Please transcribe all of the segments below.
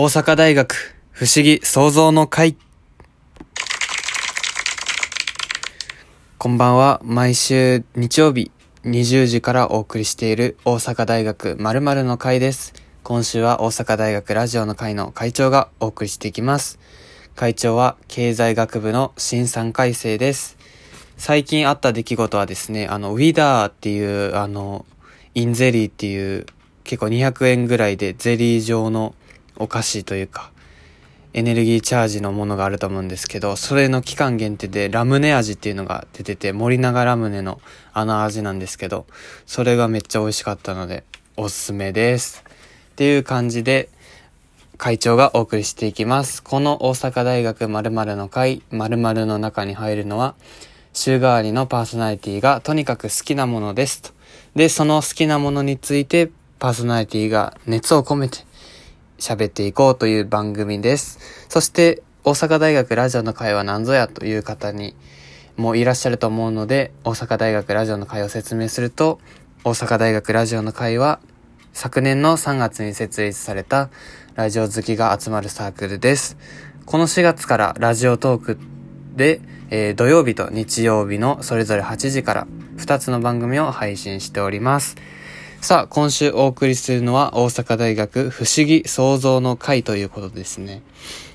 大阪大学不思議創造の会。こんばんは。毎週日曜日20時からお送りしている大阪大学〇〇の会です。今週は大阪大学ラジオの会の会長がお送りしていきます。会長は経済学部の新3回生です。最近あった出来事はですねあのウィダーっていうあのインゼリーっていう結構200円ぐらいでゼリー状のお菓子というか、エネルギーチャージのものがあると思うんですけど、それの期間限定でラムネ味っていうのが出てて、森永ラムネのあの味なんですけど、それがめっちゃ美味しかったので、おすすめです。っていう感じで、会長がお送りしていきます。この大阪大学〇〇の会、〇〇の中に入るのは、週替わりのパーソナリティがとにかく好きなものですと。で、その好きなものについてパーソナリティが熱を込めて喋っていこうという番組です。そして、大阪大学ラジオの会は何ぞやという方にもいらっしゃると思うので、大阪大学ラジオの会を説明すると、大阪大学ラジオの会は昨年の3月に設立されたラジオ好きが集まるサークルです。この4月からラジオトークで、えー、土曜日と日曜日のそれぞれ8時から2つの番組を配信しております。さあ、今週お送りするのは大阪大学不思議創造の会ということですね。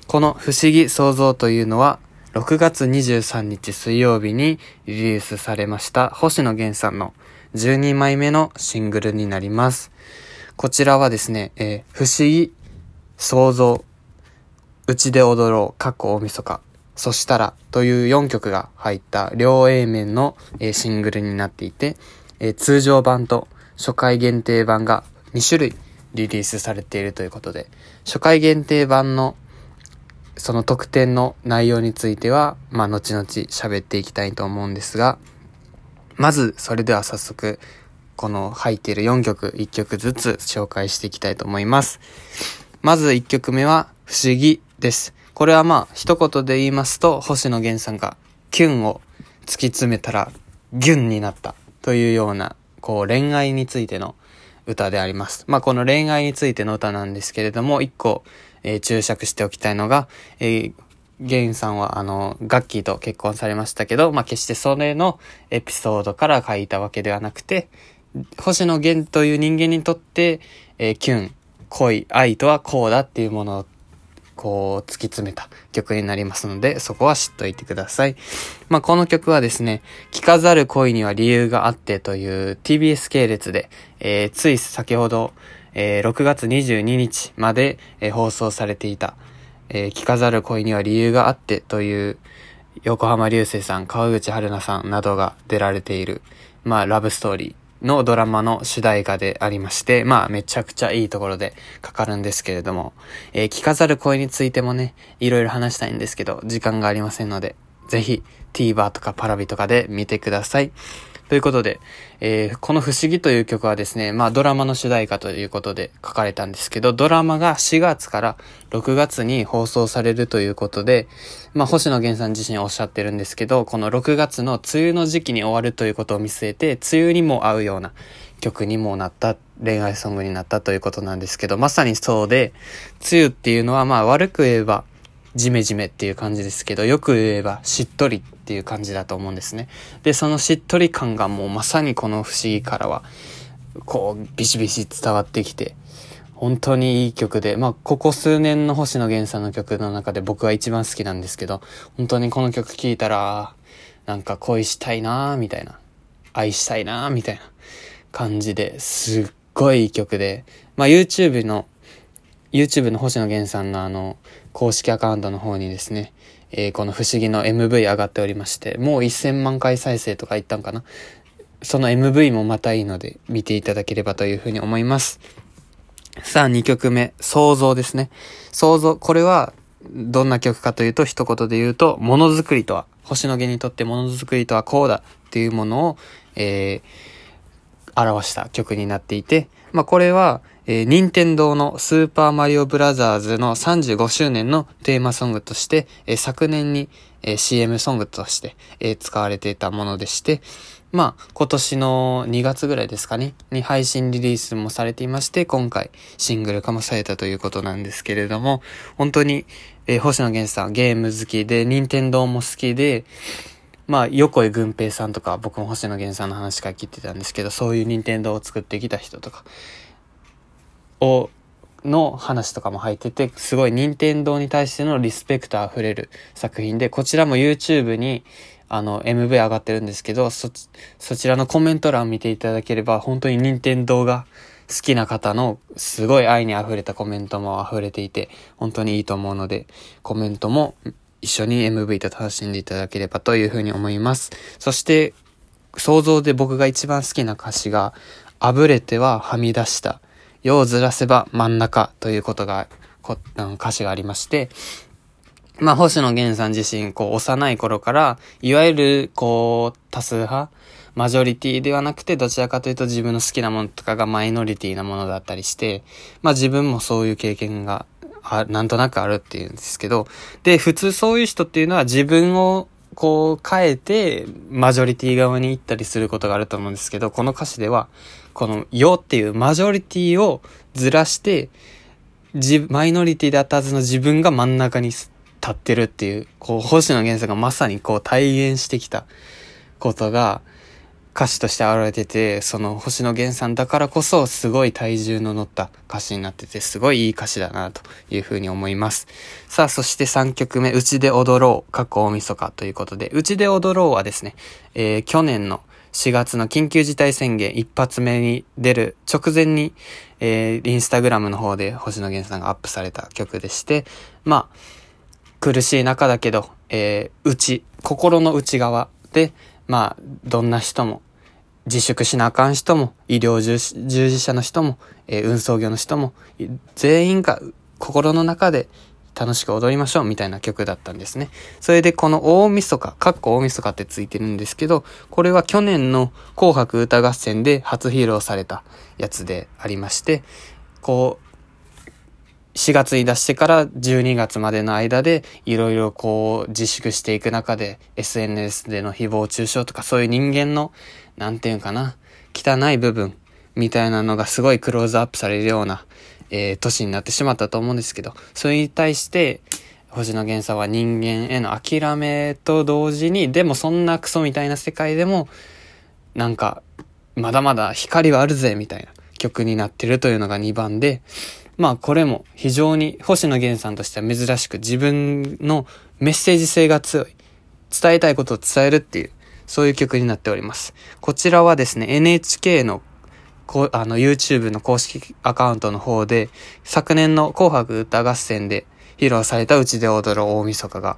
この不思議創造というのは、6月23日水曜日にリリースされました星野源さんの12枚目のシングルになります。こちらはですね、えー、不思議、創造、うちで踊ろう、過去大晦日、そしたらという4曲が入った両 A 面の、えー、シングルになっていて、えー、通常版と初回限定版が2種類リリースされているということで、初回限定版のその特典の内容については、まあ、後々喋っていきたいと思うんですが、まず、それでは早速、この入っている4曲、1曲ずつ紹介していきたいと思います。まず1曲目は、不思議です。これはまあ、一言で言いますと、星野源さんが、キュンを突き詰めたら、ギュンになったというようなこう恋愛についての歌であります。まあこの恋愛についての歌なんですけれども、一個、えー、注釈しておきたいのが、えー、ゲンさんはあの、ガッキーと結婚されましたけど、まあ決してそれのエピソードから書いたわけではなくて、星野源という人間にとって、えー、キュン、恋、愛とはこうだっていうものこう、突き詰めた曲になりますので、そこは知っといてください。まあ、この曲はですね、聞かざる恋には理由があってという TBS 系列で、えー、つい先ほど、えー、6月22日まで、えー、放送されていた、えー、聞かざる恋には理由があってという、横浜流星さん、川口春奈さんなどが出られている、まあ、ラブストーリー。のドラマの主題歌でありまして、まあめちゃくちゃいいところでかかるんですけれども、えー、聞かざる声についてもね、いろいろ話したいんですけど、時間がありませんので、ぜひ TVer とか Paravi とかで見てください。ということで、えー、この不思議という曲はですね、まあドラマの主題歌ということで書かれたんですけど、ドラマが4月から6月に放送されるということで、まあ星野源さん自身おっしゃってるんですけど、この6月の梅雨の時期に終わるということを見据えて、梅雨にも合うような曲にもなった、恋愛ソングになったということなんですけど、まさにそうで、梅雨っていうのはまあ悪く言えば、ジメジメっていう感じですけど、よく言えばしっとりっていう感じだと思うんですね。で、そのしっとり感がもうまさにこの不思議からは、こう、ビシビシ伝わってきて、本当にいい曲で、まあ、ここ数年の星野源さんの曲の中で僕は一番好きなんですけど、本当にこの曲聴いたら、なんか恋したいなーみたいな、愛したいなーみたいな感じですっごいいい曲で、まあ、YouTube の YouTube の星野源さんのあの、公式アカウントの方にですね、えー、この不思議の MV 上がっておりまして、もう1000万回再生とか言ったんかな。その MV もまたいいので見ていただければというふうに思います。さあ2曲目、想像ですね。想像、これはどんな曲かというと一言で言うと、ものづくりとは、星野源にとってものづくりとはこうだっていうものを、えー、表した曲になっていて、まあこれは、えー、任天堂のスーパーマリオブラザーズの35周年のテーマソングとして、えー、昨年に、えー、CM ソングとして、えー、使われていたものでして、まあ、今年の2月ぐらいですかね、に配信リリースもされていまして、今回シングル化もされたということなんですけれども、本当に、えー、星野源さんゲーム好きで、任天堂も好きで、まあ、横井軍平さんとか、僕も星野源さんの話から聞いてたんですけど、そういう任天堂を作ってきた人とか、を、の話とかも入ってて、すごい任天堂に対してのリスペクト溢れる作品で、こちらも YouTube に、あの、MV 上がってるんですけど、そ、そちらのコメント欄見ていただければ、本当に任天堂が好きな方のすごい愛に溢れたコメントも溢れていて、本当にいいと思うので、コメントも一緒に MV と楽しんでいただければというふうに思います。そして、想像で僕が一番好きな歌詞が、あぶれてははみ出した。世をずらせば真ん中ということが、こ歌詞がありまして、まあ、星野源さん自身、こう、幼い頃から、いわゆる、こう、多数派マジョリティではなくて、どちらかというと自分の好きなものとかがマイノリティなものだったりして、まあ自分もそういう経験が、あなんとなくあるっていうんですけど、で、普通そういう人っていうのは自分をこう変えて、マジョリティ側に行ったりすることがあると思うんですけど、この歌詞では、この、よっていうマジョリティをずらして、マイノリティだったはずの自分が真ん中に立ってるっていう、こう、星野源さんがまさにこう体現してきたことが歌詞として現れてて、その星野源さんだからこそすごい体重の乗った歌詞になってて、すごいいい歌詞だなというふうに思います。さあ、そして3曲目、うちで踊ろう、過去大晦日ということで、うちで踊ろうはですね、えー、去年の4月の緊急事態宣言一発目に出る直前に、えー、インスタグラムの方で星野源さんがアップされた曲でして、まあ、苦しい中だけど、えー、内、心の内側で、まあ、どんな人も、自粛しなあかん人も、医療従事者の人も、えー、運送業の人も、全員が心の中で楽しく踊りましょうみたいな曲だったんですね。それでこの大晦日、かっこ大晦日ってついてるんですけど、これは去年の紅白歌合戦で初披露されたやつでありまして、こう、4月に出してから12月までの間でいろいろこう自粛していく中で SNS での誹謗中傷とかそういう人間の、なんていうかな、汚い部分みたいなのがすごいクローズアップされるような、えー、年になってしまったと思うんですけど、それに対して星野源さんは人間への諦めと同時に、でもそんなクソみたいな世界でも、なんか、まだまだ光はあるぜみたいな曲になってるというのが2番で、まあこれも非常に星野源さんとしては珍しく自分のメッセージ性が強い。伝えたいことを伝えるっていう、そういう曲になっております。こちらはですね、NHK のこうあの YouTube の公式アカウントの方で、昨年の紅白歌合戦で披露されたうちで踊る大晦日が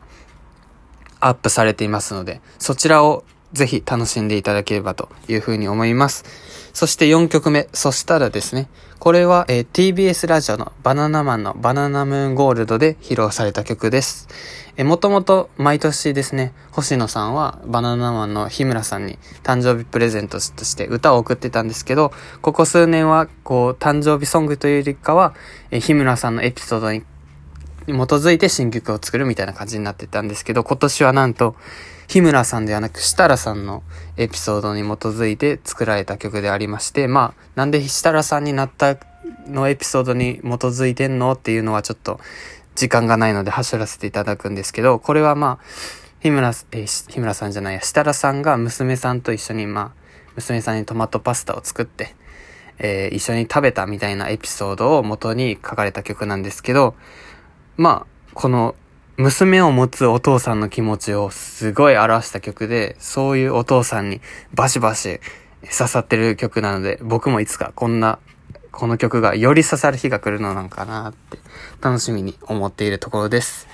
アップされていますので、そちらをぜひ楽しんでいただければというふうに思います。そして4曲目、そしたらですね、これは、えー、TBS ラジオのバナナマンのバナナムーンゴールドで披露された曲です。えー、もともと毎年ですね、星野さんはバナナマンの日村さんに誕生日プレゼントとして歌を送ってたんですけど、ここ数年はこう誕生日ソングというよりかは、えー、日村さんのエピソードに基づいて新曲を作るみたいな感じになってたんですけど、今年はなんと、日村さんではなく設楽さんのエピソードに基づいて作られた曲でありまして、まあ、なんで設楽さんになったのエピソードに基づいてんのっていうのはちょっと時間がないので走らせていただくんですけど、これはまあ、日村、えー、日村さんじゃないや、設楽さんが娘さんと一緒にまあ、娘さんにトマトパスタを作って、えー、一緒に食べたみたいなエピソードを元に書かれた曲なんですけど、まあ、この娘を持つお父さんの気持ちをすごい表した曲で、そういうお父さんにバシバシ刺さってる曲なので、僕もいつかこんな、この曲がより刺さる日が来るのなんかなって楽しみに思っているところです。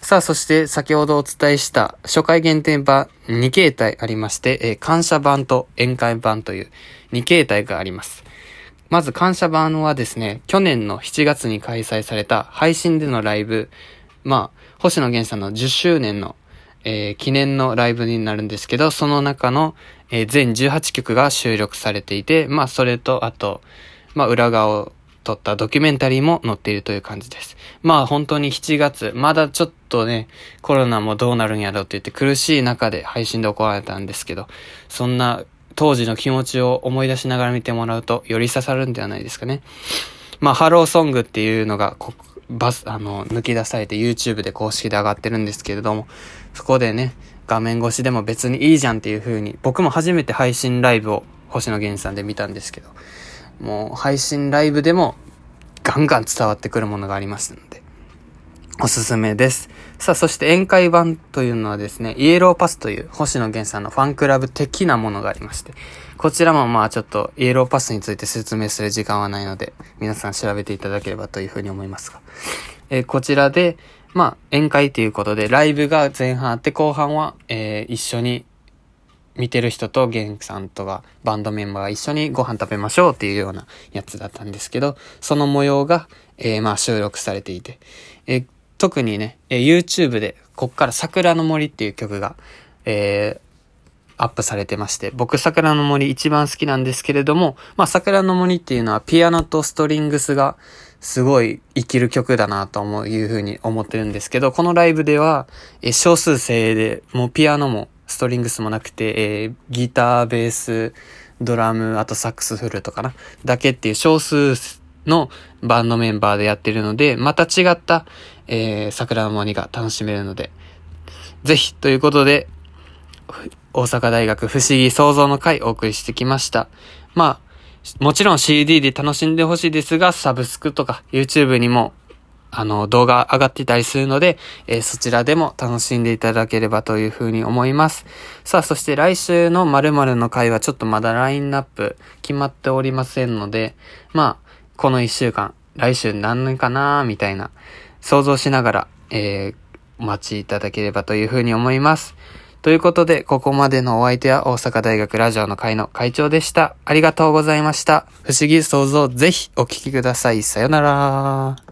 さあ、そして先ほどお伝えした初回限定版2形態ありまして、えー、感謝版と宴会版という2形態があります。まず感謝版はですね、去年の7月に開催された配信でのライブ、まあ、星野源さんの10周年の、えー、記念のライブになるんですけど、その中の、えー、全18曲が収録されていて、まあ、それと、あと、まあ、裏側を撮ったドキュメンタリーも載っているという感じです。まあ、本当に7月、まだちょっとね、コロナもどうなるんやろうって言って苦しい中で配信で行われたんですけど、そんな当時の気持ちを思い出しながら見てもらうと、より刺さるんではないですかね。まあ、ハローソングっていうのが、バス、あの、抜き出されて YouTube で公式で上がってるんですけれども、そこでね、画面越しでも別にいいじゃんっていう風に、僕も初めて配信ライブを星野源さんで見たんですけど、もう配信ライブでもガンガン伝わってくるものがありますので、おすすめです。さあ、そして宴会版というのはですね、イエローパスという星野源さんのファンクラブ的なものがありまして、こちらもまあちょっとイエローパスについて説明する時間はないので、皆さん調べていただければというふうに思いますが、えー、こちらで、まあ宴会ということで、ライブが前半あって後半は、えー、一緒に見てる人とゲンさんとかバンドメンバーが一緒にご飯食べましょうっていうようなやつだったんですけど、その模様が、えー、まあ収録されていて、えー、特にね、えー、YouTube でこっから桜の森っていう曲が、えー、アップされてまして、僕桜の森一番好きなんですけれども、まあ桜の森っていうのはピアノとストリングスがすごい生きる曲だなと思う、いうふうに思ってるんですけど、このライブでは、えー、少数生で、もうピアノもストリングスもなくて、えー、ギター、ベース、ドラム、あとサックスフルートかなだけっていう少数のバンドメンバーでやってるので、また違った、えー、桜の森が楽しめるので、ぜひ、ということで、大阪大学不思議創造の会お送りしてきました。まあ、もちろん CD で楽しんでほしいですが、サブスクとか YouTube にもあの、動画上がってたりするので、えー、そちらでも楽しんでいただければというふうに思います。さあ、そして来週の〇〇の回はちょっとまだラインナップ決まっておりませんので、まあ、この一週間、来週何年かなみたいな、想像しながら、えー、お待ちいただければというふうに思います。ということで、ここまでのお相手は大阪大学ラジオの会の会長でした。ありがとうございました。不思議想像ぜひお聞きください。さよなら。